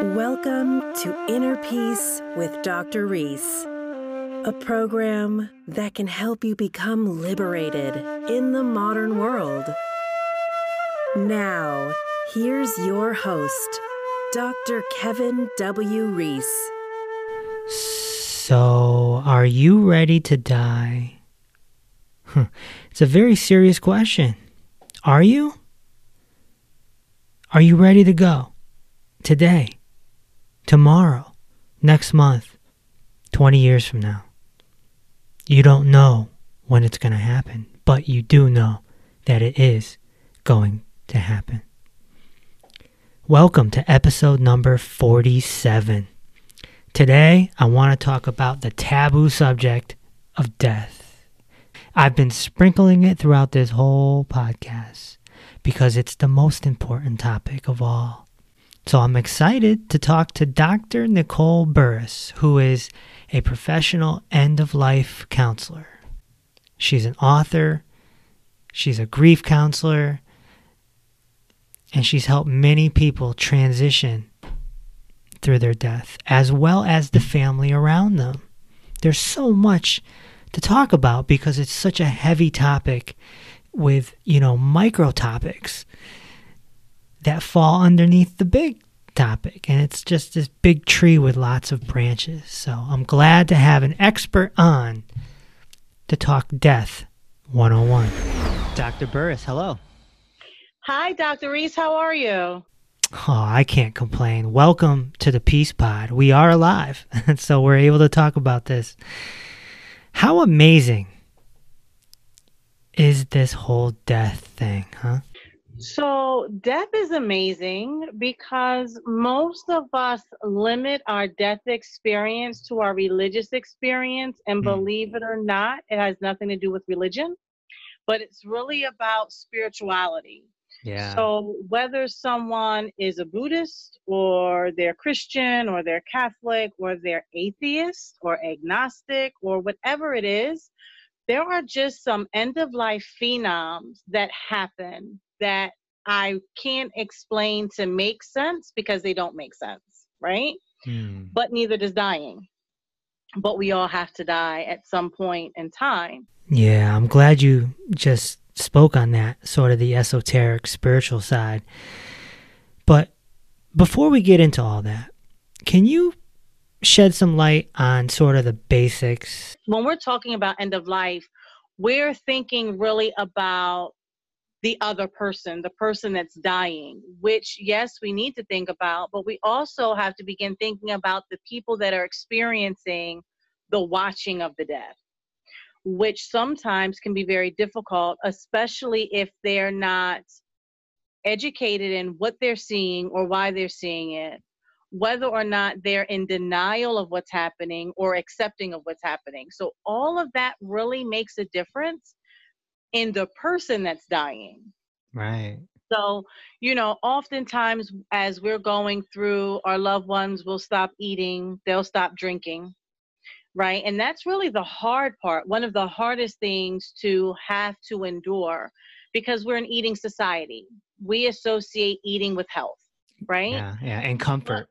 Welcome to Inner Peace with Dr. Reese, a program that can help you become liberated in the modern world. Now, here's your host, Dr. Kevin W. Reese. So, are you ready to die? It's a very serious question. Are you? Are you ready to go? Today? Tomorrow? Next month? 20 years from now? You don't know when it's going to happen, but you do know that it is going to happen. Welcome to episode number 47. Today, I want to talk about the taboo subject of death. I've been sprinkling it throughout this whole podcast because it's the most important topic of all. So I'm excited to talk to Dr. Nichol Burris, who is a professional end of life counselor. She's an author, she's a grief counselor, and she's helped many people transition through their death, as well as the family around them. There's so much to talk about because it's such a heavy topic with, you know, micro topics that fall underneath the big topic. And it's just this big tree with lots of branches. So I'm glad to have an expert on to talk death 101. Dr. Burris, hello. Hi, Dr. Reese. How are you? Oh, I can't complain. Welcome to the Peace Pod. We are alive, and so we're able to talk about this. How amazing is this whole death thing, huh? So, death is amazing because most of us limit our death experience to our religious experience. And Mm. believe it or not, it has nothing to do with religion, but it's really about spirituality. Yeah. So, whether someone is a Buddhist or they're Christian or they're Catholic or they're atheist or agnostic or whatever it is, there are just some end of life phenoms that happen that I can't explain to make sense because they don't make sense, right? Hmm. But neither does dying. But we all have to die at some point in time. Yeah, I'm glad you just spoke on that, sort of the esoteric spiritual side. But before we get into all that, can you shed some light on sort of the basics? When we're talking about end of life, we're thinking really about the other person, the person that's dying, which, yes, we need to think about, but we also have to begin thinking about the people that are experiencing the watching of the death, which sometimes can be very difficult, especially if they're not educated in what they're seeing or why they're seeing it, whether or not they're in denial of what's happening or accepting of what's happening. So, all of that really makes a difference in the person that's dying. Right. So, you know, oftentimes as we're going through, our loved ones will stop eating, they'll stop drinking, right? And that's really the hard part, one of the hardest things to have to endure because we're an eating society. We associate eating with health, right? Yeah, yeah, and comfort.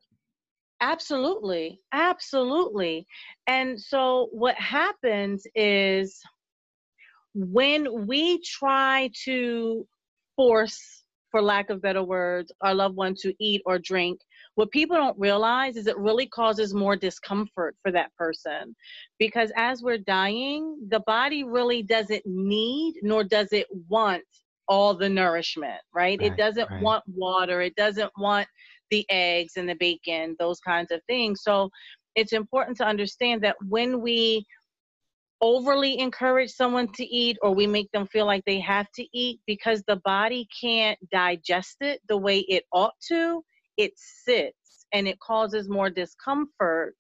Absolutely. Absolutely. And so what happens is when we try to force, for lack of better words, our loved one to eat or drink, what people don't realize is it really causes more discomfort for that person. Because as we're dying, the body really doesn't need nor does it want all the nourishment, right? it doesn't right. want water, it doesn't want the eggs and the bacon, those kinds of things. So it's important to understand that when we overly encourage someone to eat or we make them feel like they have to eat because the body can't digest it the way it ought to, it sits and it causes more discomfort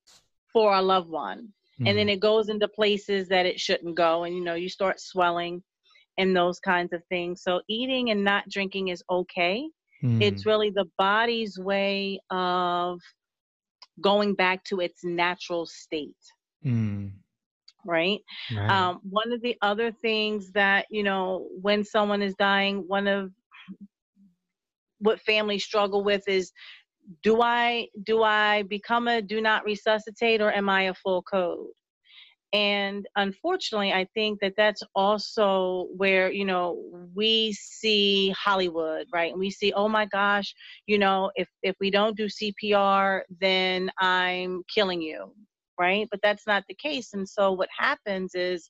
for a loved one. And then Mhm. it goes into places that it shouldn't go. And you know, you start swelling and those kinds of things. So eating and not drinking is okay. It's Mm. really the body's way of going back to its natural state, Mm. Right? Right. Um, one of the other things that, you know, when someone is dying, one of what families struggle with is do I do I become a do not resuscitate or am I a full code? And unfortunately, I think that that's also where, you know, we see Hollywood, right? And we see, oh my gosh, you know, if, if we don't do CPR, then I'm killing you, right? But that's not the case. And so what happens is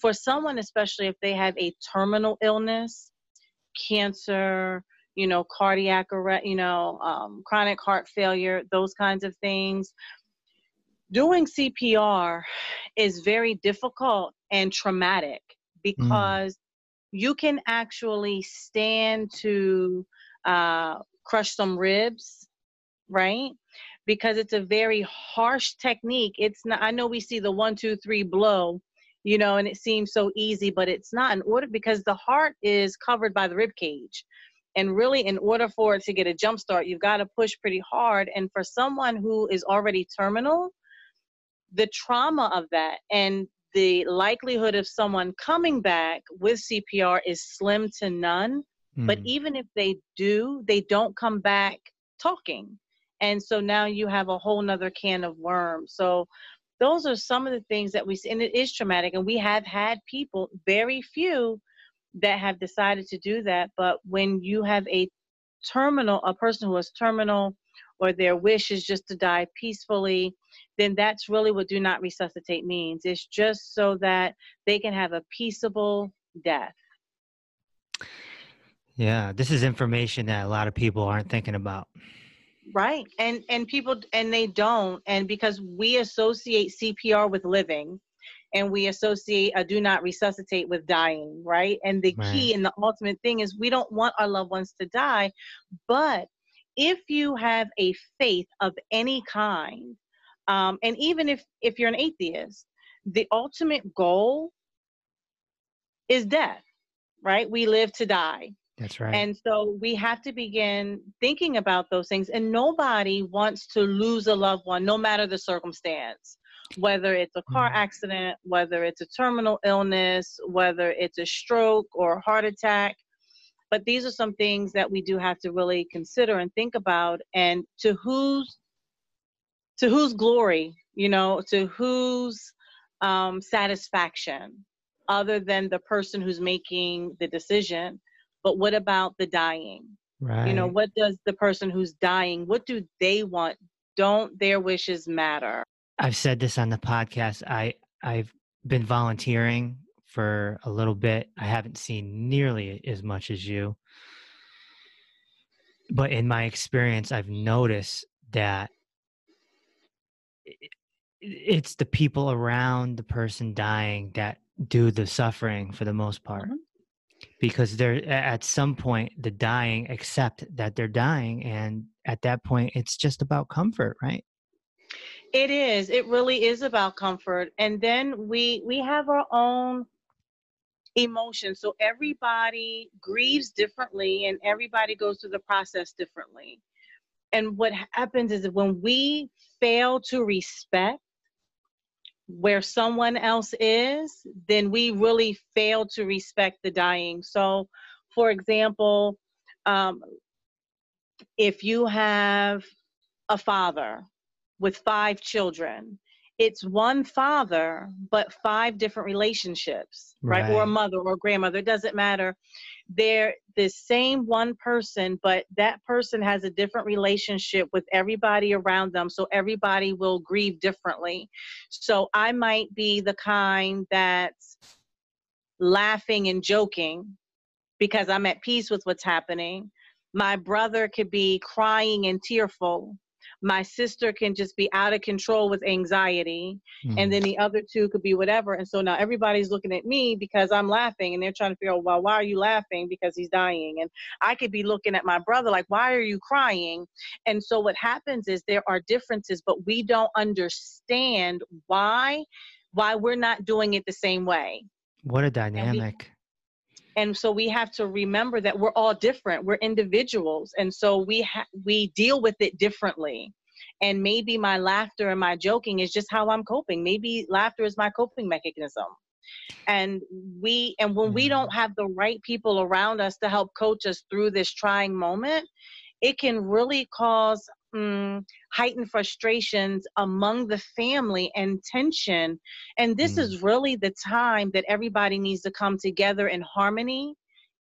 for someone, especially if they have a terminal illness, cancer, you know, cardiac arrest, you know, um, chronic heart failure, those kinds of things, doing CPR is very difficult and traumatic mm. because mm. you can actually stand to uh, crush some ribs, right? Because it's a very harsh technique. It's not, I know we see the one, two, three blow, you know, and it seems so easy, but it's not in order because the heart is covered by the rib cage. And really, in order for it to get a jump start, you've got to push pretty hard. And for someone who is already terminal, the trauma of that and the likelihood of someone coming back with CPR is slim to none. Mm. But even if they do, they don't come back talking. And so now you have a whole nother can of worms. So those are some of the things that we see, and it is traumatic. And we have had people, very few, that have decided to do that. But when you have a terminal, a person who is terminal, or their wish is just to die peacefully, then that's really what do not resuscitate means. It's just so that they can have a peaceable death. Yeah, this is information that a lot of people aren't thinking about. Right. And and people and they don't and because we associate CPR with living and we associate a do not resuscitate with dying, right? And the right. key and the ultimate thing is we don't want our loved ones to die, but if you have a faith of any kind um, and even if if you're an atheist the ultimate goal is death right we live to die that's right and so we have to begin thinking about those things and nobody wants to lose a loved one no matter the circumstance whether it's a car mm-hmm. accident whether it's a terminal illness whether it's a stroke or a heart attack but these are some things that we do have to really consider and think about and to whose to whose glory, you know, to whose um, satisfaction, other than the person who's making the decision. But what about the dying? Right. You know, what does the person who's dying, what do they want? Don't their wishes matter? I've said this on the podcast. I I've been volunteering for a little bit. I haven't seen nearly as much as you. But in my experience, I've noticed that it's the people around the person dying that do the suffering for the most part mm-hmm. Because they're at some point the dying accept that they're dying and at that point it's just about comfort right? It is. It really is about comfort and then we we have our own emotions. So everybody grieves differently and everybody goes through the process differently. And what happens is when we fail to respect where someone else is, then we really fail to respect the dying. So, for example, um, if you have a father with five children, it's one father, but five different relationships, right? right? Or a mother or a grandmother, it doesn't matter they're the same one person, but that person has a different relationship with everybody around them. So everybody will grieve differently. So I might be the kind that's laughing and joking because I'm at peace with what's happening. My brother could be crying and tearful my sister can just be out of control with anxiety mm. and then the other two could be whatever. And so now everybody's looking at me because i'm laughing and they're trying to figure out well why are you laughing? Because he's dying. And i could be looking at my brother like why are you crying? And so what happens is there are differences but we don't understand why why we're not doing it the same way. What a dynamic and so we have to remember that we're all different. We're individuals. And so we ha- we deal with it differently. And maybe my laughter and my joking is just how i'm coping. Maybe laughter is my coping mechanism. And we and when we don't mm. have the right people around us to help coach us through this trying moment it can really cause mm, heightened frustrations among the family and tension. And this mm. is really the time that everybody needs to come together in harmony,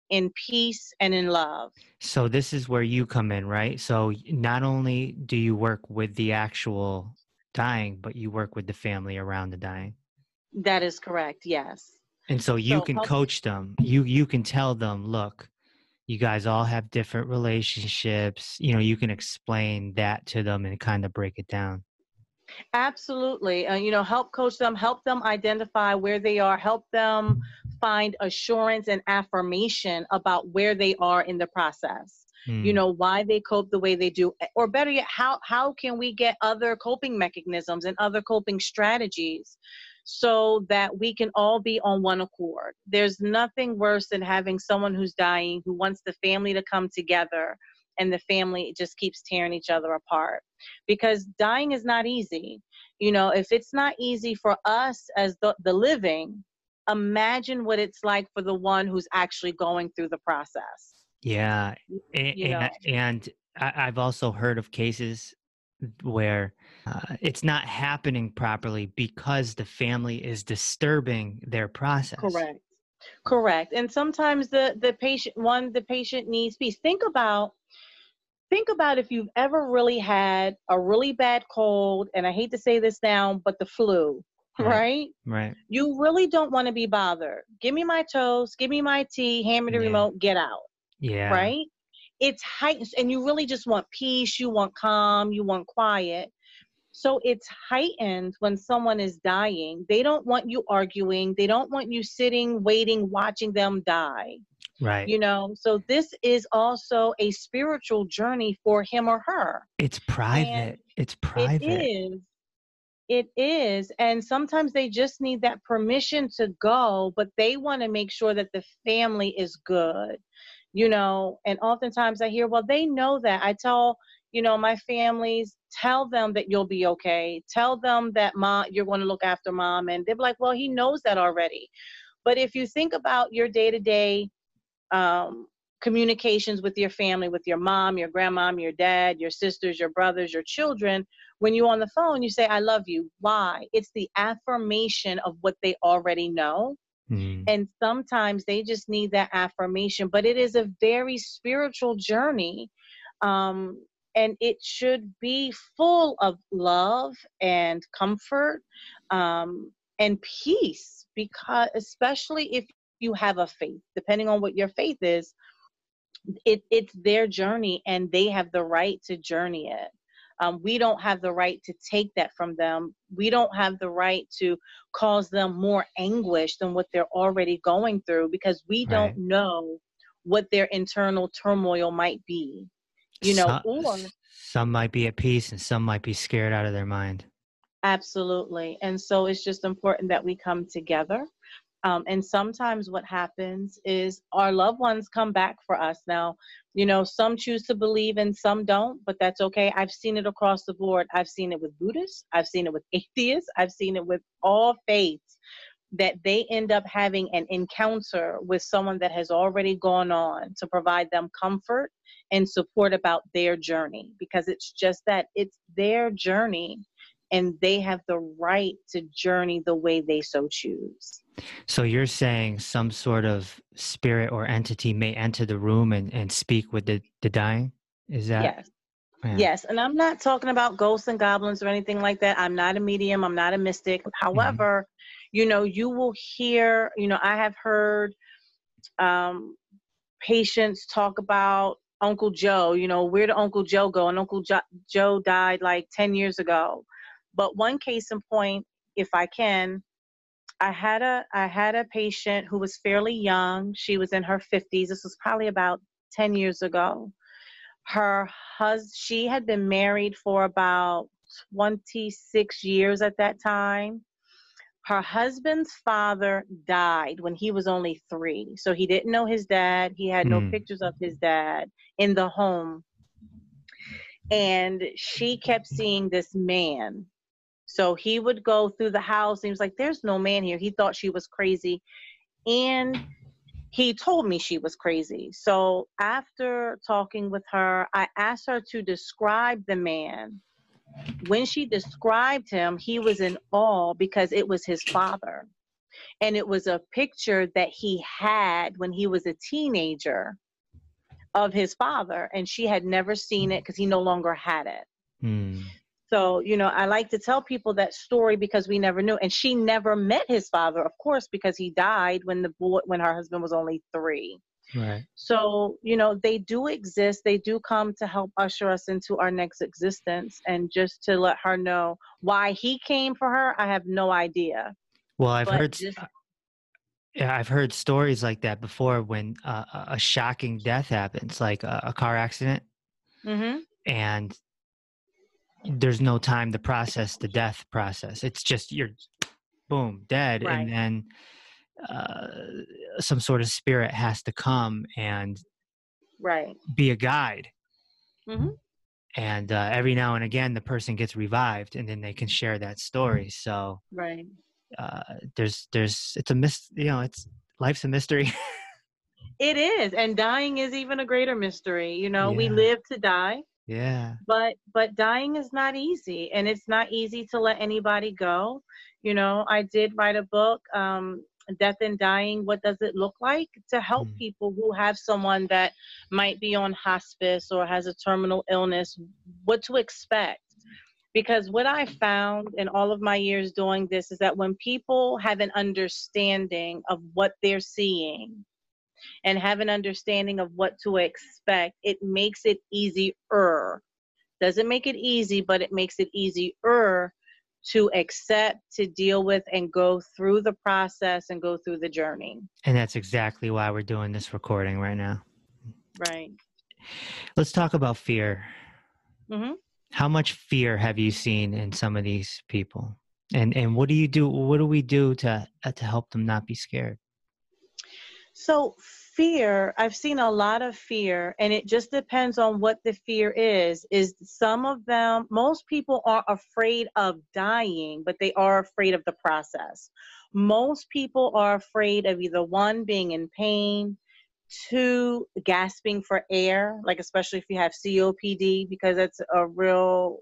in peace, and in love. So, this is where you come in, right? So, not only do you work with the actual dying, but you work with the family around the dying. That is correct, yes. And so you so can coach them. You you can tell them, look, you guys all have different relationships you know you can explain that to them and kind of break it down absolutely uh, you know help coach them help them identify where they are help them find assurance and affirmation about where they are in the process mm. you hmm. know why they cope the way they do or better yet how how can we get other coping mechanisms and other coping strategies so that we can all be on one accord. There's nothing worse than having someone who's dying who wants the family to come together and the family just keeps tearing each other apart because dying is not easy. You know, if it's not easy for us as the, the living, imagine what it's like for the one who's actually going through the process. Yeah. And, and, and I've also heard of cases where uh, it's not happening properly because the family is disturbing their process. Correct. Correct. And sometimes the the patient one the patient needs peace. Think about think about if you've ever really had a really bad cold and I hate to say this now but the flu, right? Right. right. You really don't want to be bothered. Give me my toast, give me my tea, hand me the yeah. remote, get out. Yeah. Right? It's heightened and you really just want peace you want calm you want quiet. So it's heightened when someone is dying. They don't want you arguing. They don't want you sitting waiting watching them die. Right. You know so this is also a spiritual journey for him or her. It's private. And it's private. it is it is and sometimes they just need that permission to go but they want to make sure that the family is good you know and oftentimes i hear well they know that. I tell you know my families tell them that you'll be okay. Tell them that mom you're going to look after mom and they're like well he knows that already. But if you think about your day-to-day um, communications with your family with your mom your grandmom your dad your sisters your brothers your children when you're on the phone you say i love you. Why? It's the affirmation of what they already know Mm. And sometimes they just need that affirmation, but it is a very spiritual journey. Um, and it should be full of love and comfort um, and peace, because especially if you have a faith, depending on what your faith is, it, it's their journey and they have the right to journey it. Um, we don't have the right to take that from them. We don't have the right to cause them more anguish than what they're already going through because we don't know what their internal turmoil might be. You know, some, or some might be at peace and some might be scared out of their mind. Absolutely. And so it's just important that we come together um, and sometimes what happens is our loved ones come back for us. Now, you know, some choose to believe and some don't, but that's okay. I've seen it across the board. I've seen it with Buddhists, I've seen it with atheists, I've seen it with all faiths that they end up having an encounter with someone that has already gone on to provide them comfort and support about their journey because it's just that it's their journey and they have the right to journey the way they so choose. So you're saying some sort of spirit or entity may enter the room and, and speak with the, the dying? Is that? Yes. Yeah. Yes. And I'm not talking about ghosts and goblins or anything like that. I'm not a medium. I'm not a mystic. Mm-hmm. However, mm-hmm. you know, you will hear, you know, I have heard um, patients talk about Uncle Joe, you know, where did Uncle Joe go? And Uncle jo- Joe died like 10 years ago. But one case in point, if I can, I had a I had a patient who was fairly young. She was in her 50s. This was probably about 10 years ago. Her husband she had been married for about 26 years at that time. Her husband's father died when he was only 3. So he didn't know his dad. He had mm. no hmm. pictures of his dad in the home. And she kept seeing this man so he would go through the house. And he was like, "There's no man here." He thought she was crazy, and he told me she was crazy. So after talking with her, I asked her to describe the man. When she described him, he was in awe because it was his father. And it was a picture that he had when he was a teenager of his father. And she had never seen it because he no longer had it. Hmm. So, you know, I like to tell people that story because we never knew. And she never met his father, of course, because he died when the boy when her husband was only three. Right. So, you know, they do exist. They do come to help usher us into our next existence. And just to let her know why he came for her, I have no idea. Well, I've But heard. just- Yeah, I've heard stories like that before when uh, a shocking death happens, like a, a car accident, hmm and there's no time to process the death process. It's just you're boom dead, Right. and then uh, some sort of spirit has to come and Right. be a guide. Mhm. And uh, every now and again, the person gets revived, and then they can share that story. So Right. uh, there's there's it's a mis you know it's life's a mystery. It is. And dying is even a greater mystery. You know, we live to die. Yeah. but but dying is not easy and it's not easy to let anybody go you know i did write a book um death and dying what does it look like to help Mm. people who have someone that might be on hospice or has a terminal illness what to expect because what i found in all of my years doing this is that when people have an understanding of what they're seeing and have an understanding of what to expect, it makes it easier. Doesn't make it easy, but it makes it easier to accept, to deal with, and go through the process and go through the journey. And that's exactly why we're doing this recording right now. Right. Let's talk about fear. hmm How much fear have you seen in some of these people? And and what do you do? What do we do to uh, to help them not be scared? So, fear, I've seen a lot of fear, and it just depends on what the fear is. Is some of them, most people are afraid of dying, but they are afraid of the process. Most people are afraid of either one, being in pain, two, gasping for air, like especially if you have COPD, because that's a real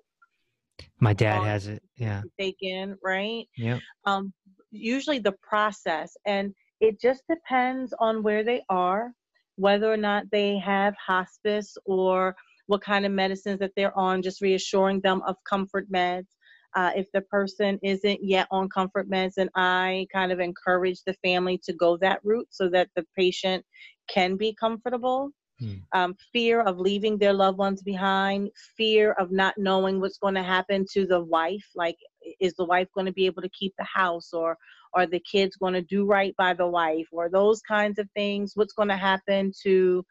My dad has it. Yeah. take in, right? Yep. um, usually the process and it just depends on where they are whether or not they have hospice or what kind of medicines that they're on just reassuring them of comfort meds uh, if the person isn't yet on comfort meds and i kind of encourage the family to go that route so that the patient can be comfortable Hmm. um, fear of leaving their loved ones behind fear of not knowing what's going to happen to the wife like is the wife going to be able to keep the house or are the kids going to do right by the wife or those kinds of things? What's going to happen to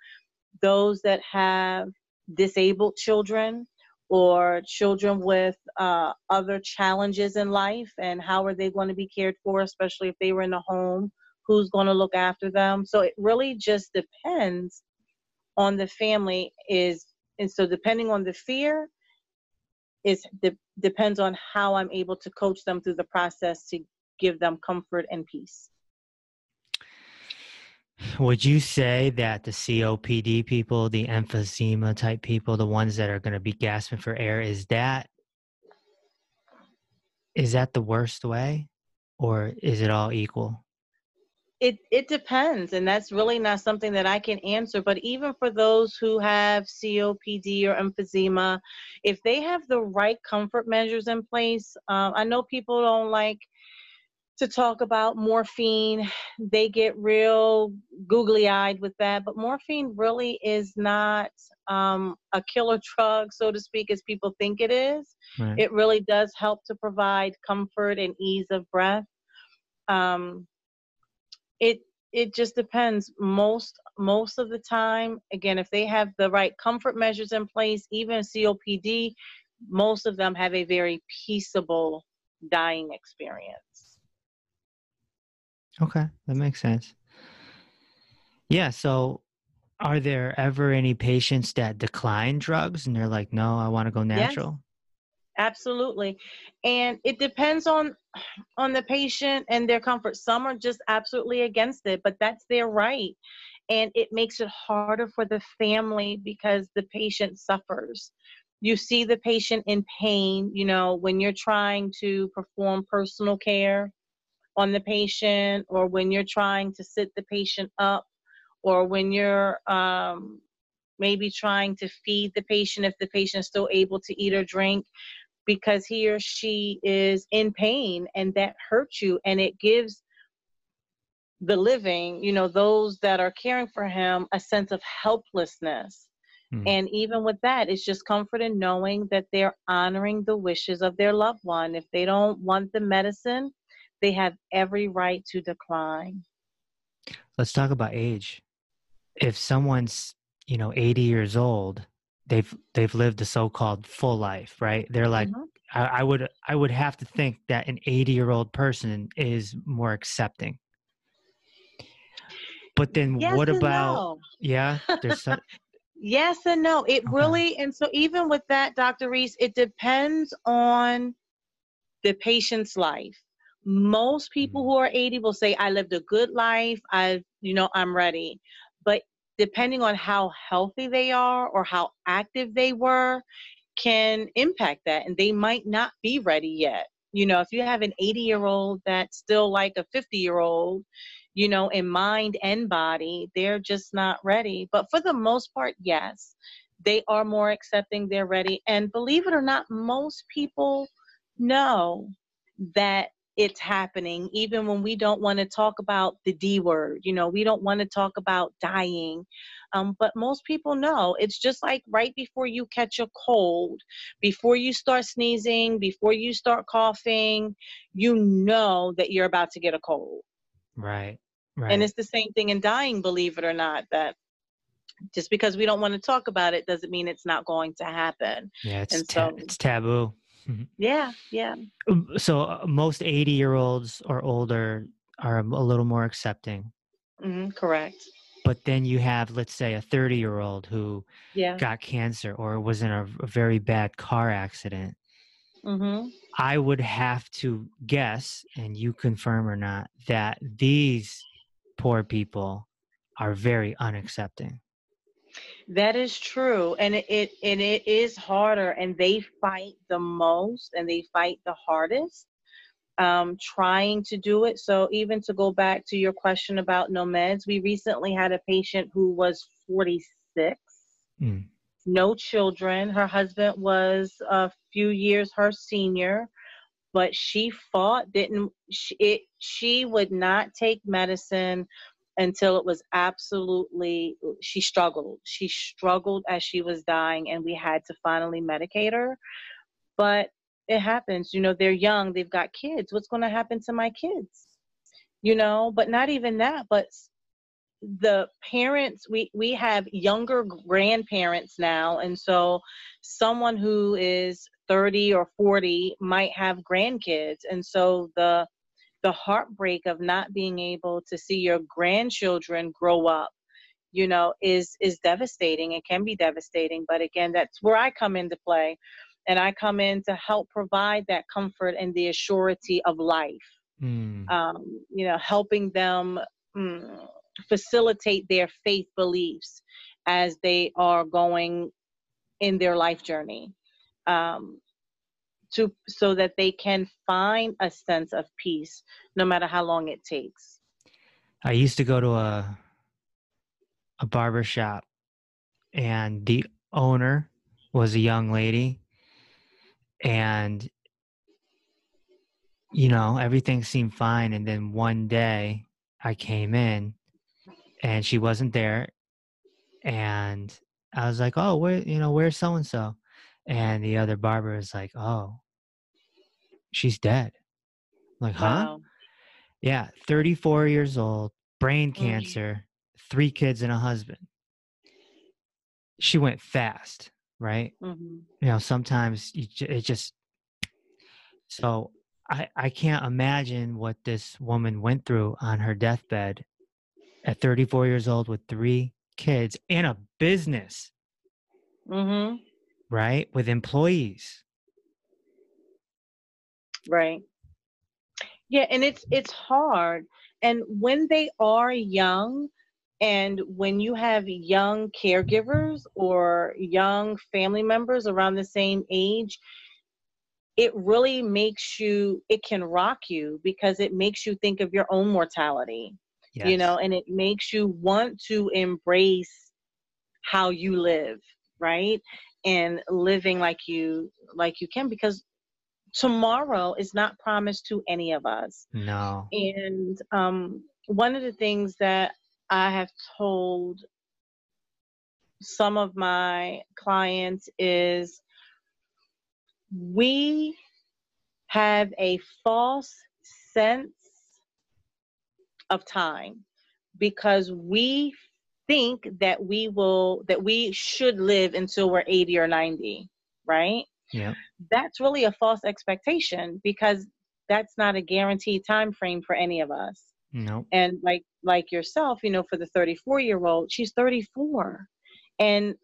those that have disabled children or children with uh, other challenges in life? And how are they going to be cared for especially if they were in a home? Who's going to look after them? So it really just depends on the family is and so depending on the fear is de- depends on how i'm able to coach them through the process to give them comfort and peace Would you say that the COPD people, the emphysema type people, the ones that are going to be gasping for air, is that is that the worst way, or is it all equal? It it depends and that's really not something that i can answer but even for those who have copd or emphysema if they have the right comfort measures in place um, i know people don't like to talk about morphine. They get real googly eyed with that but morphine really is not um, a killer drug so to speak as people think it is. Right. it really does help to provide comfort and ease of breath. Um, it it just depends most most of the time again if they have the right comfort measures in place even copd most of them have a very peaceable dying experience Okay, that makes sense. Yeah, so are there ever any patients that decline drugs and they're like, no, I want to go natural? Absolutely. And it depends on on the patient and their comfort. Some are just absolutely against it but that's their right. And it makes it harder for the family because the patient suffers. You see the patient in pain you know when you're trying to perform personal care on the patient or when you're trying to sit the patient up or when you're um, maybe trying to feed the patient if the patient is still able to eat or drink because he or she is in pain and that hurts you and it gives the living, you know, those that are caring for him a sense of helplessness. Mm. And even with that, it's just comfort in knowing that they're honoring the wishes of their loved one. If they don't want the medicine, they have every right to decline. Let's talk about age. If someone's, you know, 80 years old they've they've lived a so-called full life right they're like mm-hmm. I, I, would i would have to think that an 80 year old person is more accepting but then yes what about no. yeah there's some, yes and no it okay. really and so even with that dr reese it depends on the patient's life most people mm-hmm. who are 80 will say i lived a good life i you know i'm ready but depending on how healthy they are or how active they were, can impact that. And they might not be ready yet. You know, if you have an 80 year old that's still like a 50 year old, you know, in mind and body, they're just not ready. But for the most part, yes, they are more accepting, they're ready. And believe it or not, most people know that it's happening, even when we don't want to talk about the D word. You know, we don't want to talk about dying. Um, but most people know it's just like right before you catch a cold, before you start sneezing, before you start coughing, you know that you're about to get a cold. Right. Right. And it's the same thing in dying, believe it or not, that just because we don't want to talk about it doesn't mean it's not going to happen. Yeah, it's, ta- so, it's taboo. Mm-hmm. Yeah, yeah. Um, so uh, most 80 year olds or older are a little more accepting. Mm-hmm, correct. But then you have, let's say, a 30 year old who yeah. got cancer or was in a, a very bad car accident. Mm-hmm. I would have to guess, and you confirm or not, that these poor people are very unaccepting. That is true, and it, it and it is harder, and they fight the most, and they fight the hardest, um, trying to do it. So even to go back to your question about no meds, we recently had a patient who was 46, mm. no children. Her husband was a few years her senior, but she fought. Didn't she? It, she would not take medicine until it was absolutely she struggled. She struggled as she was dying and we had to finally medicate her. But it happens you know they're young they've got kids. What's going to happen to my kids? You know but not even that but the parents we we have younger grandparents now and so someone who is 30 or 40 might have grandkids and so the the heartbreak of not being able to see your grandchildren grow up you know is is devastating it can be devastating but again that's where i come into play and i come in to help provide that comfort and the assurity of life mm. um, you know helping them mm, facilitate their faith beliefs as they are going in their life journey um, to so that they can find a sense of peace no matter how long it takes. I used to go to a a barber shop and the owner was a young lady and you know everything seemed fine and then one day i came in and she wasn't there and i was like oh where you know where's so and so and the other barber is like, "Oh, she's dead." I'm like, huh? Wow. Yeah, 34 years old, brain mm-hmm. cancer, three kids and a husband. She went fast, right? Mm-hmm. You know, sometimes you, it just. So I I can't imagine what this woman went through on her deathbed at 34 years old with three kids and a business. Mm-hmm right? With employees. Right. Yeah, and it's it's hard. And when they are young, and when you have young caregivers or young family members around the same age, it really makes you, it can rock you because it makes you think of your own mortality, yes. you know, and it makes you want to embrace how you live, right? And living like you, like you can, because tomorrow is not promised to any of us. No. And um, one of the things that I have told some of my clients is we have a false sense of time because we think that we will that we should live until we're 80 or 90 right yeah that's really a false expectation because that's not a guaranteed time frame for any of us no. And like like yourself, you know, for the 34 year old, she's 34. And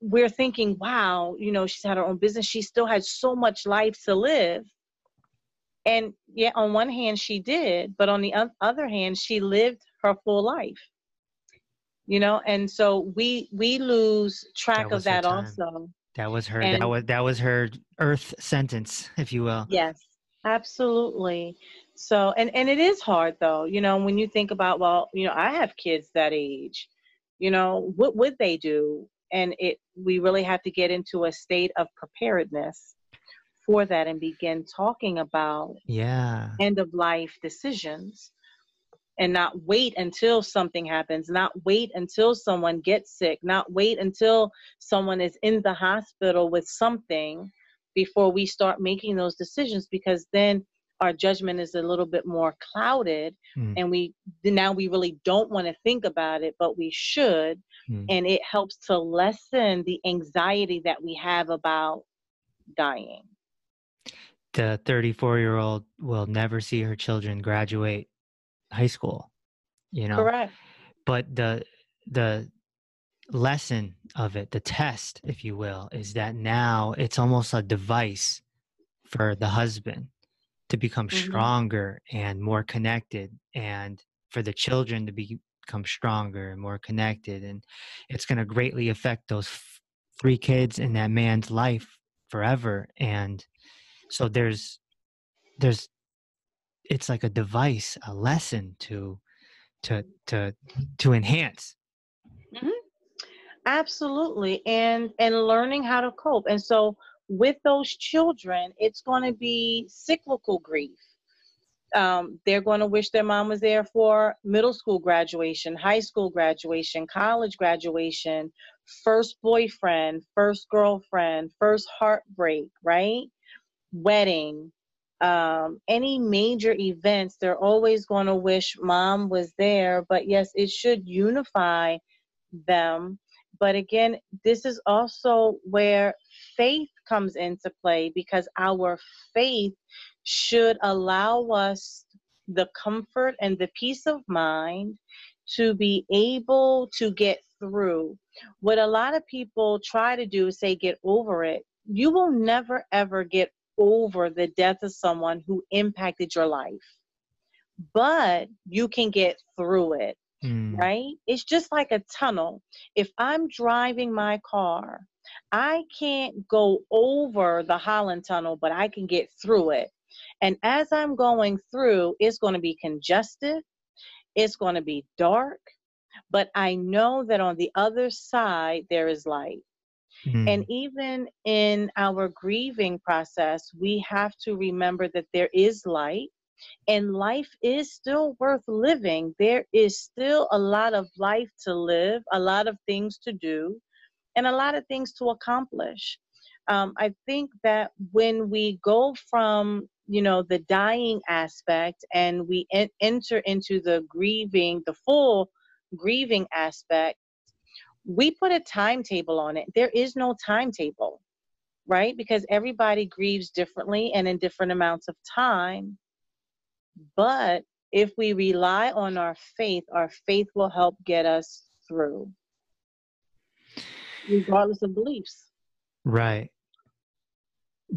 we're thinking, wow, you know, she's had her own business. She still had so much life to live. And yeah, on one hand, she did, but on the other hand, she lived her full life. You know, and so we we lose track that of that also. That was her. And, that was that was her Earth sentence, if you will. Yes, absolutely. So, and and it is hard though, you know, when you think about, well, you know, I have kids that age, you know, what would they do? And it, we really have to get into a state of preparedness for that and begin talking about yeah end of life decisions and not wait until something happens, not wait until someone gets sick, not wait until someone is in the hospital with something before we start making those decisions because then our judgment is a little bit more clouded mm. and we now we really don't want to think about it but we should mm. and it helps to lessen the anxiety that we have about dying the 34 year old will never see her children graduate high school you know? Correct. But the the lesson of it the test if you will is that now it's almost a device for the husband to become mm-hmm. stronger and more connected and for the children to be, become stronger and more connected. And it's going to greatly affect those f- three kids in that man's life forever. And so there's there's it's like a device a lesson to to to to enhance mm-hmm. absolutely and and learning how to cope and so with those children, it's going to be cyclical grief. Um, they're going to wish their mom was there for middle school graduation, high school graduation, college graduation, first boyfriend, first girlfriend, first heartbreak, right? Wedding, um, any major events, they're always going to wish mom was there. But yes, it should unify them. But again, this is also where faith comes into play because our faith should allow us the comfort and the peace of mind to be able to get through. What a lot of people try to do is say, get over it. You will never ever get over the death of someone who impacted your life, but you can get through it. Mm. Right? It's just like a tunnel. If I'm driving my car I can't go over the Holland Tunnel, but I can get through it. And as I'm going through, it's going to be congested, it's going to be dark, but I know that on the other side there is light. Mm-hmm. And even in our grieving process, we have to remember that there is light and life is still worth living. There is still a lot of life to live, a lot of things to do and a lot of things to accomplish. Um, I think that when we go from you know the dying aspect and we en- enter into the grieving, the full grieving aspect, we put a timetable on it. There is no timetable, right? Because everybody grieves differently and in different amounts of time. But if we rely on our faith, our faith will help get us through regardless of beliefs. Right.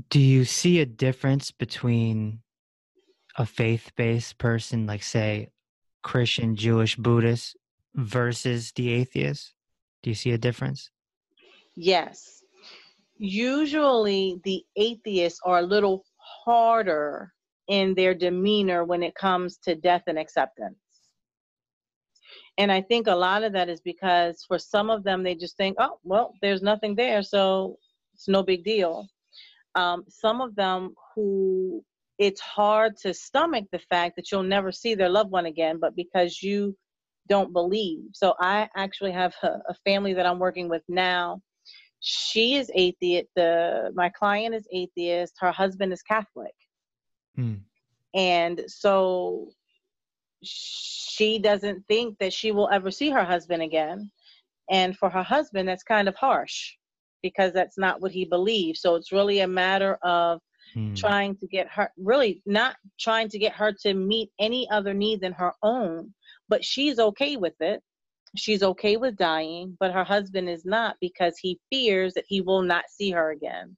Do you see a difference between a faith-based person, like say Christian, Jewish, Buddhist, versus the atheist? Do you see a difference? Yes. Usually, the atheists are a little harder in their demeanor when it comes to death and acceptance. And I think a lot of that is because for some of them, they just think, oh, well, there's nothing there, so it's no big deal. Um, some of them who it's hard to stomach the fact that you'll never see their loved one again, but because you don't believe. So I actually have a, a family that I'm working with now. She is atheist. The my client is atheist. Her husband is Catholic. Hmm. And so she doesn't think that she will ever see her husband again. And for her husband, that's kind of harsh because that's not what he believes. So it's really a matter of hmm. trying to get her, really not trying to get her to meet any other need than her own, but she's okay with it. She's okay with dying, but her husband is not because he fears that he will not see her again.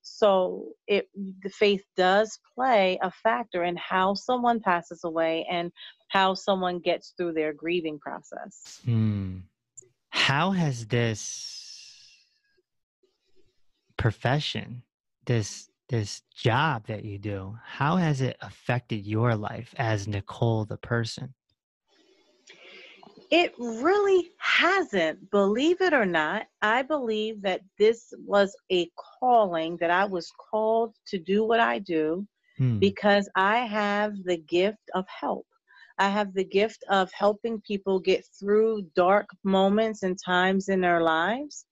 So it the faith does play a factor in how someone passes away and how someone gets through their grieving process. Hmm. How has this profession, this this job that you do, how has it affected your life as Nichol the person? It really hasn't, believe it or not. I believe that this was a calling that I was called to do what I do hmm. because I have the gift of help. I have the gift of helping people get through dark moments and times in their lives.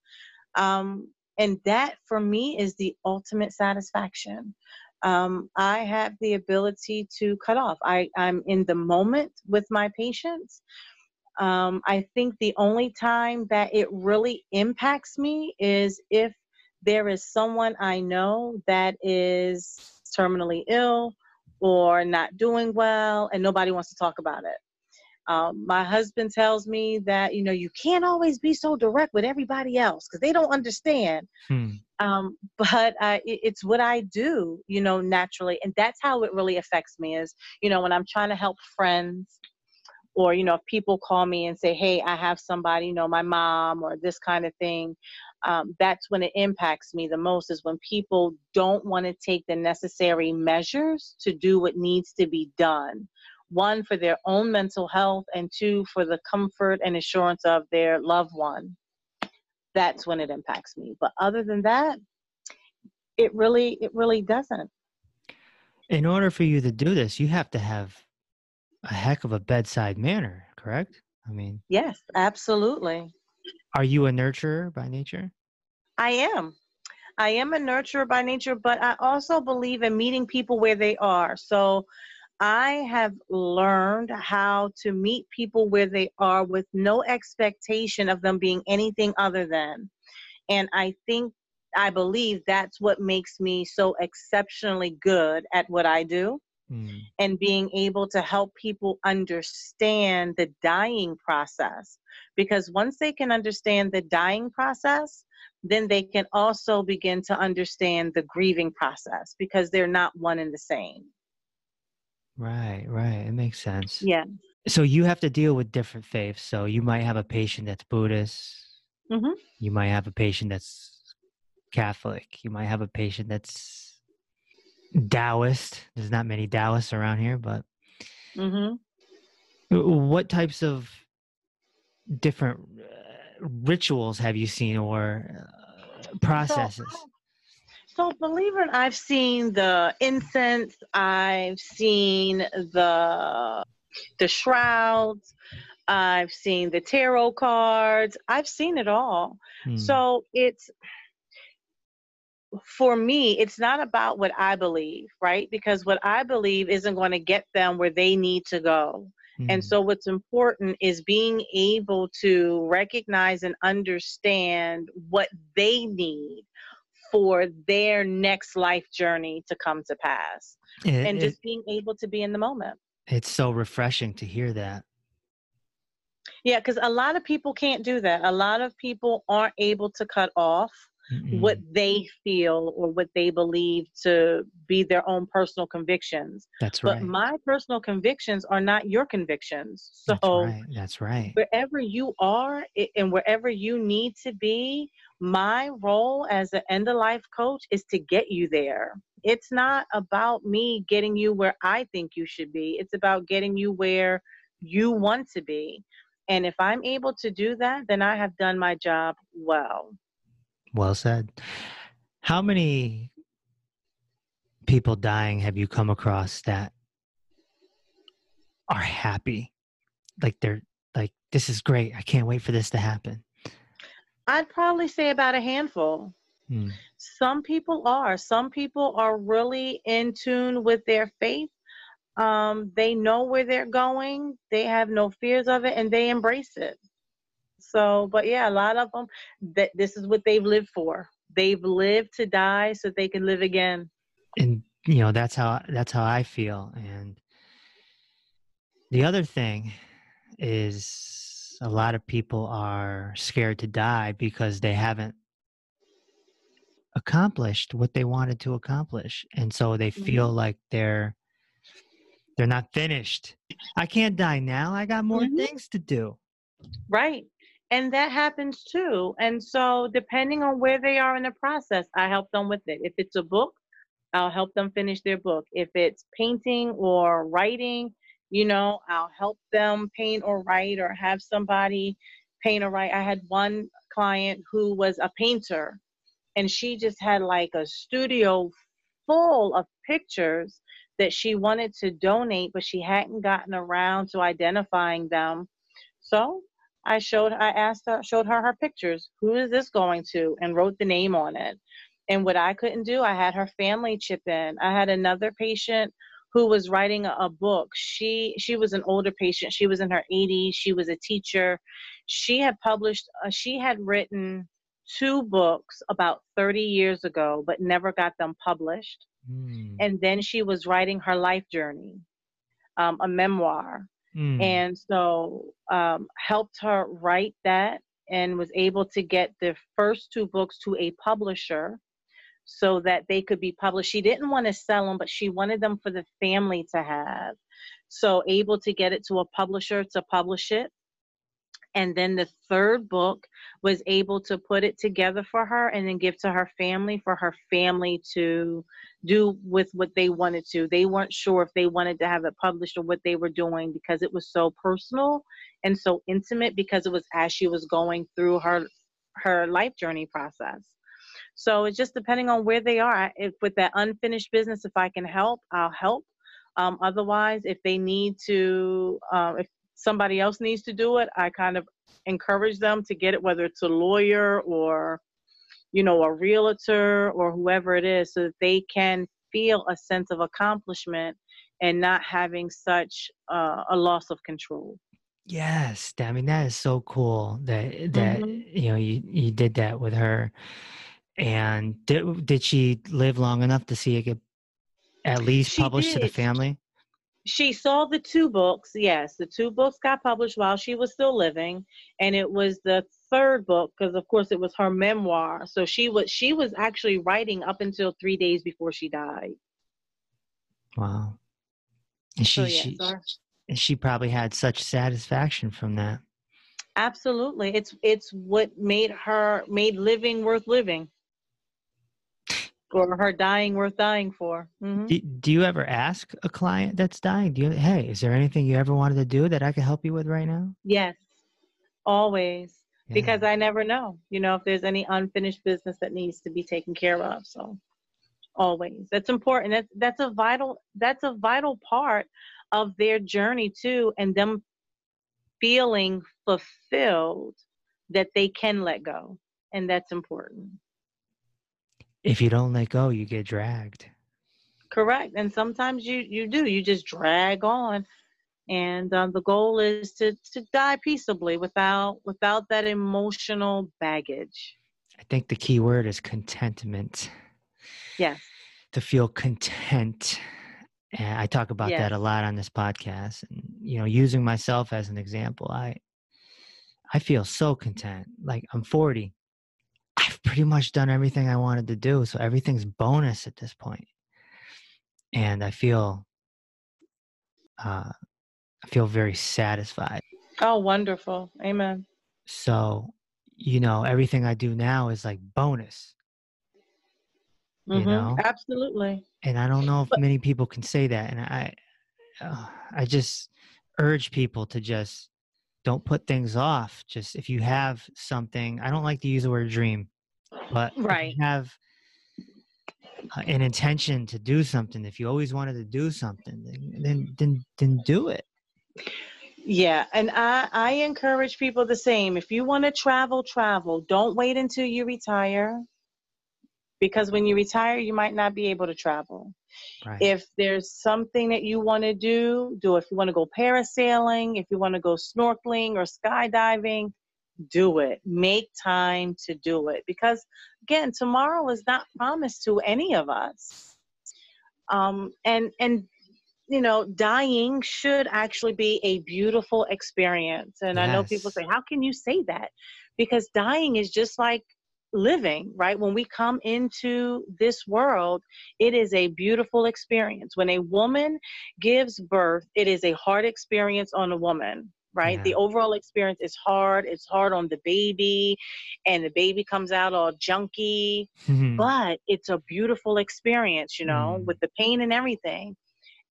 Um, and that for me is the ultimate satisfaction. Um, I have the ability to cut off. I, I'm in the moment with my patients, um, I think the only time that it really impacts me is if there is someone I know that is terminally ill or not doing well and nobody wants to talk about it. Um, my husband tells me that you know you can't always be so direct with everybody else because they don't understand hmm. um, but it, it's what i do you know naturally and that's how it really affects me is you know when i'm trying to help friends or you know if people call me and say hey i have somebody you know my mom or this kind of thing um, that's when it impacts me the most is when people don't want to take the necessary measures to do what needs to be done. One for their own mental health and two for the comfort and assurance of their loved one. That's when it impacts me. But other than that it really it really doesn't. In order for you to do this you have to have a heck of a bedside manner, correct? I mean, yes, absolutely. Are you a nurturer by nature? I am. I am a nurturer by nature, but I also believe in meeting people where they are. So I have learned how to meet people where they are with no expectation of them being anything other than. And I think, I believe that's what makes me so exceptionally good at what I do mm. and being able to help people understand the dying process. Because once they can understand the dying process, then they can also begin to understand the grieving process because they're not one and the same. Right, right. It makes sense. Yeah. So you have to deal with different faiths. So you might have a patient that's Buddhist. Mm-hmm. You might have a patient that's Catholic. You might have a patient that's Taoist. There's not many Taoists around here, but mm-hmm. what types of different uh, rituals have you seen or uh, processes? So, so, believe it, I've seen the incense. I've seen the the shrouds. I've seen the tarot cards. I've seen it all. Hmm. So it's for me, it's not about what I believe, right? Because what I believe isn't going to get them where they need to go. Mm-hmm. And so, what's important is being able to recognize and understand what they need for their next life journey to come to pass. It, and just it, being able to be in the moment. It's so refreshing to hear that. Yeah, because a lot of people can't do that. A lot of people aren't able to cut off Mm-mm. what they feel or what they believe to be their own personal convictions. That's right. But my personal convictions are not your convictions. So That's right. That's right. wherever you are and wherever you need to be, my role as an end of life coach is to get you there. It's not about me getting you where I think you should be, it's about getting you where you want to be. And if I'm able to do that, then I have done my job well. Well said. How many people dying have you come across that are happy? Like they're like, this is great. I can't wait for this to happen. I'd probably say about a handful. Hmm. Some people are. Some people are really in tune with their faith. Um, they know where they're going. They have no fears of it, and they embrace it. So, but yeah, a lot of them. That this is what they've lived for. They've lived to die so they can live again. And you know, that's how that's how I feel. And the other thing is a lot of people are scared to die because they haven't accomplished what they wanted to accomplish and so they feel like they're they're not finished i can't die now i got more Mhm. things to do Right. And that happens too. And so, depending on where they are in the process, I help them with it. If it's a book, I'll help them finish their book. If it's painting or writing, you know, I'll help them paint or write or have somebody paint or write. I had one client who was a painter and she just had like a studio full of pictures that she wanted to donate, but she hadn't gotten around to identifying them. So I showed, I asked her, showed her her pictures. Who is this going to? And wrote the name on it. And what I couldn't do, I had her family chip in. I had another patient who was writing a, a book. She she was an older patient. She was in her 80s. She was a teacher. She had published. Uh, she had written two books about 30 years ago, but never got them published. Hmm. And then she was writing her life journey, um, a memoir Hmm. and so um, helped her write that and was able to get the first two books to a publisher so that they could be published. She didn't want to sell them but she wanted them for the family to have. So able to get it to a publisher to publish it and then the third book was able to put it together for her and then give to her family for her family to do with what they wanted to. They weren't sure if they wanted to have it published or what they were doing because it was so personal and so intimate because it was as she was going through her her life journey process. So it's just depending on where they are. If with that unfinished business, if I can help, I'll help. Um, otherwise, if they need to, uh, if somebody else needs to do it, I kind of encourage them to get it, whether it's a lawyer or, you know, a realtor or whoever it is, so that they can feel a sense of accomplishment and not having such uh, a loss of control. Yes, I mean that is so cool that that Mhm. you know you you did that with her, and did did she live long enough to see it get at least She published to the did. family? She saw the two books yes the two books got published while she was still living and it was the third book because of course it was her memoir. So she was she was actually writing up until three days before she died. Wow, and she so yeah she she probably had such satisfaction from that. absolutely. It's it's what made her made living worth living or her dying worth dying for hmm Do, do you ever ask a client that's dying? Do you hey, is there anything you ever wanted to do that I could help you with right now? yes always Yeah. because I never know, you know, if there's any unfinished business that needs to be taken care of. So always. That's important. That's that's a vital that's a vital part of their journey too and them feeling fulfilled that they can let go. And that's important. If you don't let go, you get dragged. Correct. And sometimes you you do. You just drag on. And um, the goal is to to die peaceably without without that emotional baggage. I think the key word is contentment. Yes. To feel content. And I talk about that a lot on this podcast. And you know, using myself as an example, I I feel so content. Like I'm 40. I've pretty much done everything I wanted to do. So everything's bonus at this point. And I feel uh, I feel very satisfied. Oh, wonderful. Amen. So, you know, everything I do now is like bonus. Mm-hmm. You know? Absolutely. And I don't know if many people can say that. And I, uh, I just urge people to just don't put things off. Just if you have something, I don't like to use the word dream, but right. have uh, an intention to do something, if you always wanted to do something, then then then, then do it. Yeah, and I I encourage people the same. If you want to travel, travel. Don't wait until you retire. Because when you retire, you might not be able to travel. Right. If there's something that you want to do, do. If you want to go parasailing, if you want to go snorkeling or skydiving, do it. Make time to do it. Because again, tomorrow is not promised to any of us. Um, and and you know, dying should actually be a beautiful experience. And I know people say, How can you say that? Because dying is just like living, right? When we come into this world, it is a beautiful experience. When a woman gives birth, it is a hard experience on a woman, right? The overall experience is hard. It's hard on the baby, and the baby comes out all junky, Mhm. but it's a beautiful experience, you know, Mm. with the pain and everything.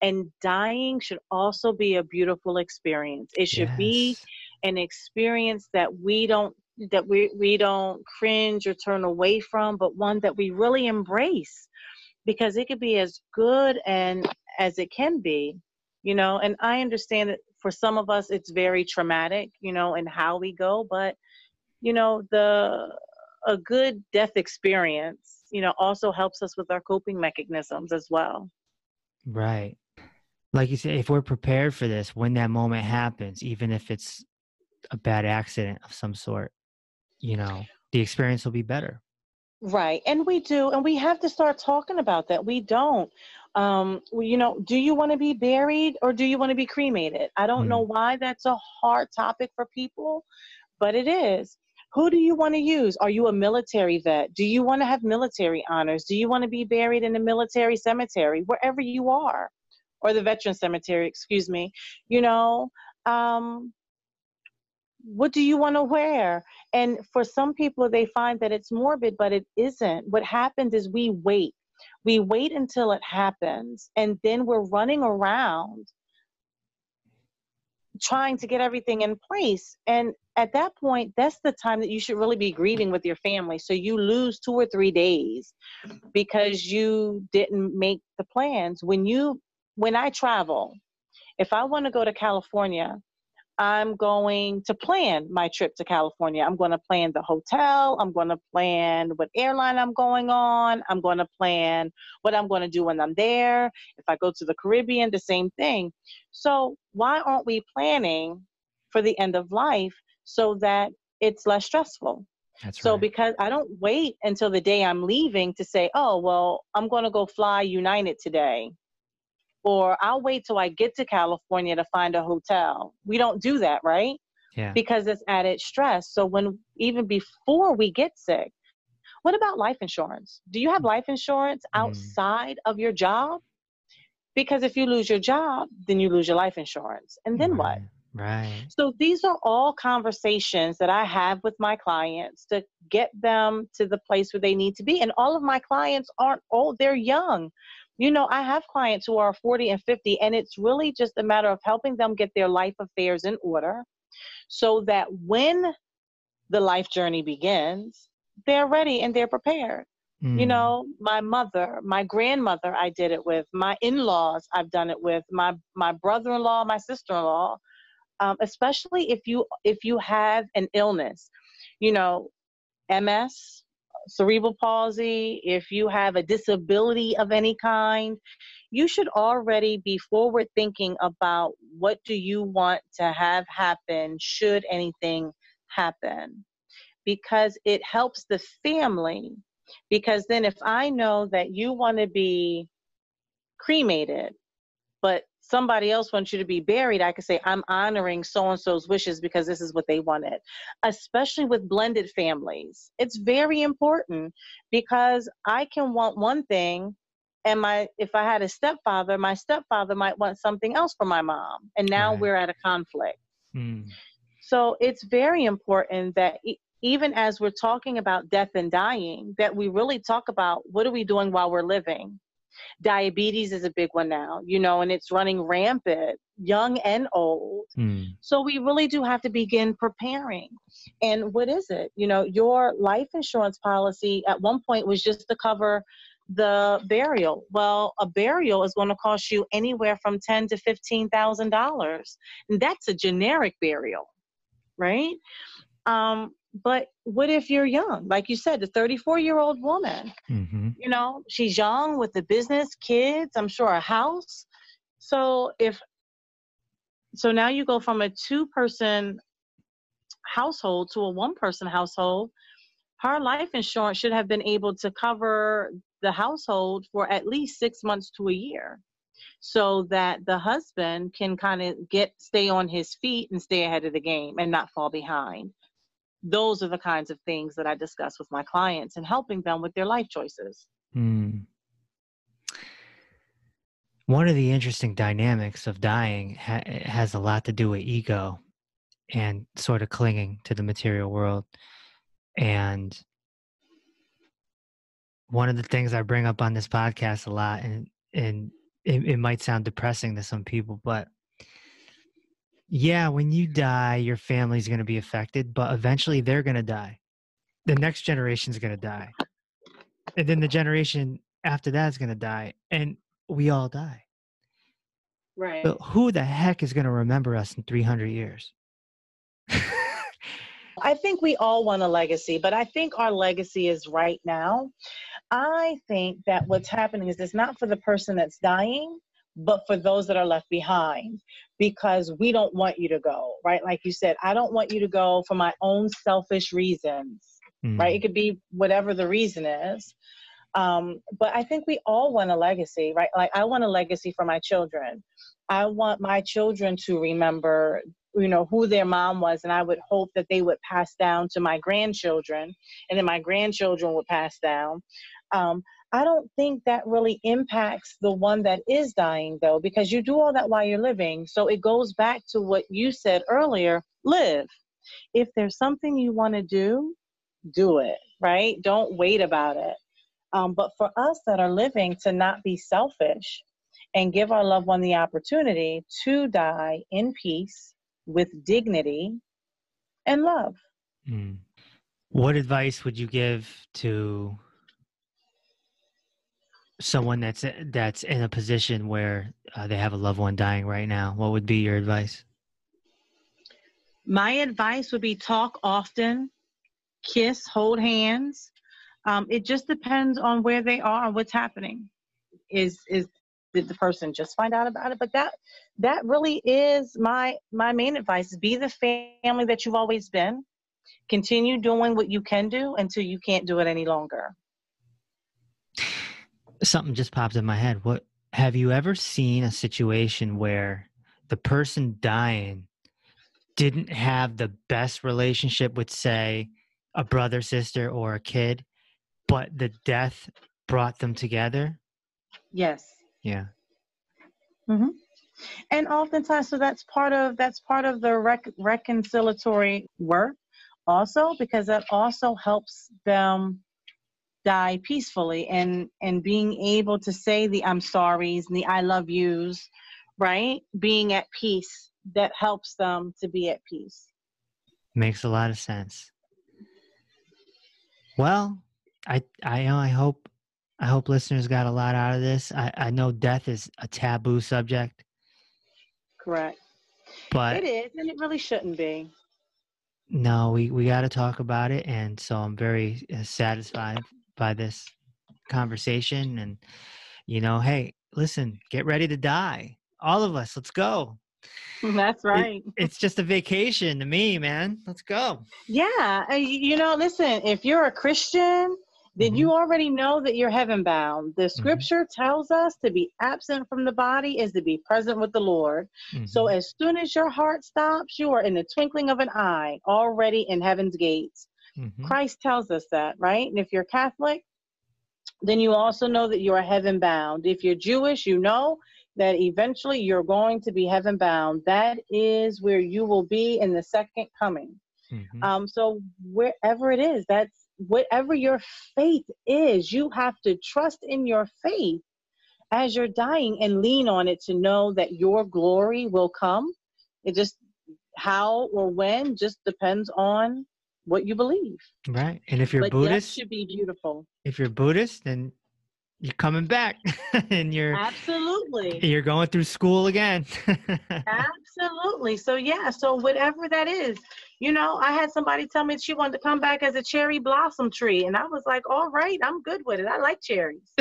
And dying should also be a beautiful experience. It should be an experience that we don't that we, we don't cringe or turn away from, but one that we really embrace because it could be as good and as it can be, you know. And I understand that for some of us it's very traumatic, you know, and how we go, but you know, the a good death experience, you know, also helps us with our coping mechanisms as well. Right. Like you said, if we're prepared for this, when that moment happens, even if it's a bad accident of some sort, you know, the experience will be better. Right. And we do. And we have to start talking about that. We don't. Um, well, you know, do you want to be buried or do you want to be cremated? I don't know why that's a hard topic for people, but it is. Who do you want to use? Are you a military vet? Do you want to have military honors? Do you want to be buried in a military cemetery, wherever you are, or the veteran cemetery, excuse me? You know, um, what do you want to wear? And for some people, they find that it's morbid, but it isn't. What happens is we wait. We wait until it happens, and then we're running around trying to get everything in place. And at that point, that's the time that you should really be grieving with your family. So you lose two or three days because you didn't make the plans. When you when I travel, if I want to go to California, I'm going to plan my trip to California. I'm going to plan the hotel. I'm going to plan what airline I'm going on. I'm going to plan what I'm going to do when I'm there. If I go to the Caribbean, the same thing. So, why aren't we planning for the end of life so that it's less stressful? That's So, right. because I don't wait until the day I'm leaving to say, oh, well, I'm going to go fly United today or I'll wait till I get to California to find a hotel. We don't do that, right? yeah. Because it's added stress. So when even before we get sick, what about life insurance? Do you have life insurance Mm. outside of your job? Because if you lose your job, then you lose your life insurance. And then what? right. Right. So these are all conversations that I have with my clients to get them to the place where they need to be. And all of my clients aren't old, they're young. You know, I have clients who are 40 and 50, and it's really just a matter of helping them get their life affairs in order so that when the life journey begins, they're ready and they're prepared. You Mm. know, my mother, my grandmother, I did it with. My in-laws, I've done it with. My my brother-in-law, my sister-in-law. Um, especially if you if you have an illness, you know, MS, cerebral palsy, if you have a disability of any kind, you should already be forward thinking about what do you want to have happen should anything happen. Because it helps the family because then if i know that you want to be cremated but somebody else wants you to be buried, I could say, I'm honoring so and so's wishes because this is what they wanted. Especially with blended families. It's very important because I can want one thing and my if I had a stepfather, my stepfather might want something else for my mom. And now right. we're at a conflict. Mm. So it's very important that e- even as we're talking about death and dying, that we really talk about what are we doing while we're living Diabetes is a big one now, you know, and it's running rampant, young and old. Mm. So we really do have to begin preparing. And what is it? You know, your life insurance policy at one point was just to cover the burial. Well, a burial is going to cost you anywhere from ten to fifteen thousand dollars, and that's a generic burial, right? Um, but what if you're young? Like you said the 34 year old woman mm-hmm. you know she's young with the business kids i'm sure a house. So if so now you go from a two person household to a one person household her life insurance should have been able to cover the household for at least six months to a year so that the husband can kind of get stay on his feet and stay ahead of the game and not fall behind those are the kinds of things that I discuss with my clients and helping them with their life choices. Mm. One of the interesting dynamics of dying ha- has a lot to do with ego and sort of clinging to the material world. And one of the things I bring up on this podcast a lot, and and it, it might sound depressing to some people, but yeah, when you die, your family's going to be affected, but eventually they're going to die. The next generation's going to die. And then the generation after that is going to die. And we all die. Right. But who the heck is going to remember us in 300 years? I think we all want a legacy, but I think our legacy is right now. I think that what's happening is it's not for the person that's dying, but for those that are left behind because we don't want you to go, right? Like you said, I don't want you to go for my own selfish reasons, mm. right? It could be whatever the reason is. Um, but I think we all want a legacy, right? Like I want a legacy for my children. I want my children to remember, you know, who their mom was, and I would hope that they would pass down to my grandchildren, and then my grandchildren would pass down. Um, I don't think that really impacts the one that is dying, though, because you do all that while you're living. So it goes back to what you said earlier live. If there's something you want to do, do it, right? Don't wait about it. Um, but for us that are living, to not be selfish and give our loved one the opportunity to die in peace with dignity and love. Mm. What advice would you give to someone that's that's in a position where uh, they have a loved one dying right now what would be your advice? My advice would be talk often kiss hold hands. Um, it just depends on where they are and what's happening. Is is did the person just find out about it? But that that really is my my main advice be the family that you've always been. Continue doing what you can do until you can't do it any longer something just popped in my head. What have you ever seen a situation where the person dying didn't have the best relationship with, say, a brother, sister, or a kid, but the death brought them together? Yes. Yeah. Mm-hmm. And oftentimes, so that's part of that's part of the rec- reconciliatory work, also because that also helps them die peacefully and and being able to say the i'm sorries and the i love yous right? Being at peace that helps them to be at peace. Makes a lot of sense. Well i i i hope i hope listeners got a lot out of this. I i know death is a taboo subject. Correct. But it is and it really shouldn't be. No we we got to talk about it and so i'm very uh, satisfied by this conversation and you know hey listen get ready to die all of us let's go that's right it, it's just a vacation to me man let's go yeah you know listen if you're a christian then you already know that you're heaven bound. The scripture tells us to be absent from the body is to be present with the Lord. So Mhm. as soon as your heart stops, you are in the twinkling of an eye already in heaven's gates. Mhm. Christ tells us that, right? And if you're Catholic, then you also know that you are heaven bound. If you're Jewish, you know that eventually you're going to be heaven bound. That is where you will be in the second coming. Mhm. Um, so wherever it is, that's whatever your faith is, you have to trust in your faith as you're dying and lean on it to know that your glory will come. It just how or when just depends on what you believe. Right. And if you're but Buddhist, should be beautiful. if you're Buddhist, then you're coming back and you're Absolutely. you're going through school again. Absolutely. So yeah, so whatever that is, you know, I had somebody tell me she wanted to come back as a cherry blossom tree, and I was like, all right, I'm good with it. I like cherries.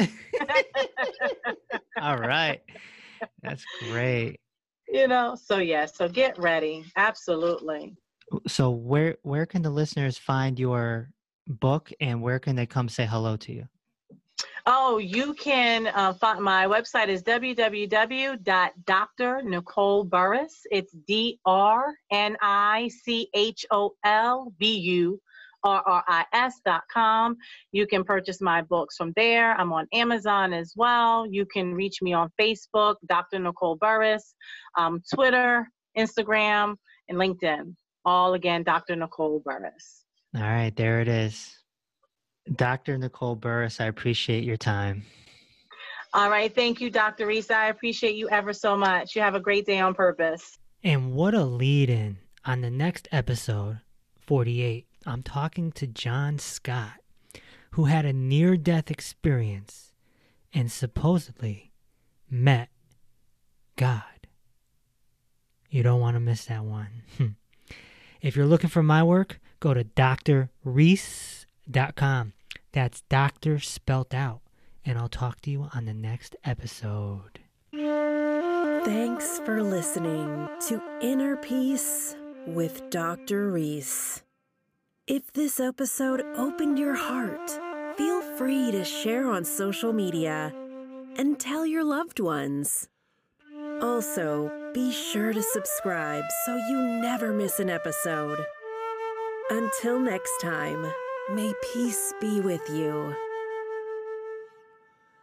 All right. That's great. you know, so yeah, so get ready. Absolutely. So where where can the listeners find your book and where can they come say hello to you? Oh, you can uh, find my website is www.drnicholburris. It's D R N I C H O L B U R R I S dot com. You can purchase my books from there. I'm on Amazon as well. You can reach me on Facebook, Dr. Nichol Burris, um, Twitter, Instagram, and LinkedIn. All again, Dr. Nichol Burris. All right, there it is. Dr. Nichol Burris, I appreciate your time. All right. Thank you, Dr. Reese. I appreciate you ever so much. You have a great day on purpose. And what a lead in on the next episode, 48. I'm talking to John Scott, who had a near death experience and supposedly met God. You don't want to miss that one. Hmm. If you're looking for my work, go to drreese.com. That's doctor spelt out. And I'll talk to you on the next episode. Thanks for listening to Inner Peace with Dr. Reese. If this episode opened your heart, feel free to share on social media and tell your loved ones. Also, be sure to subscribe so you never miss an episode. Until next time, may peace be with you.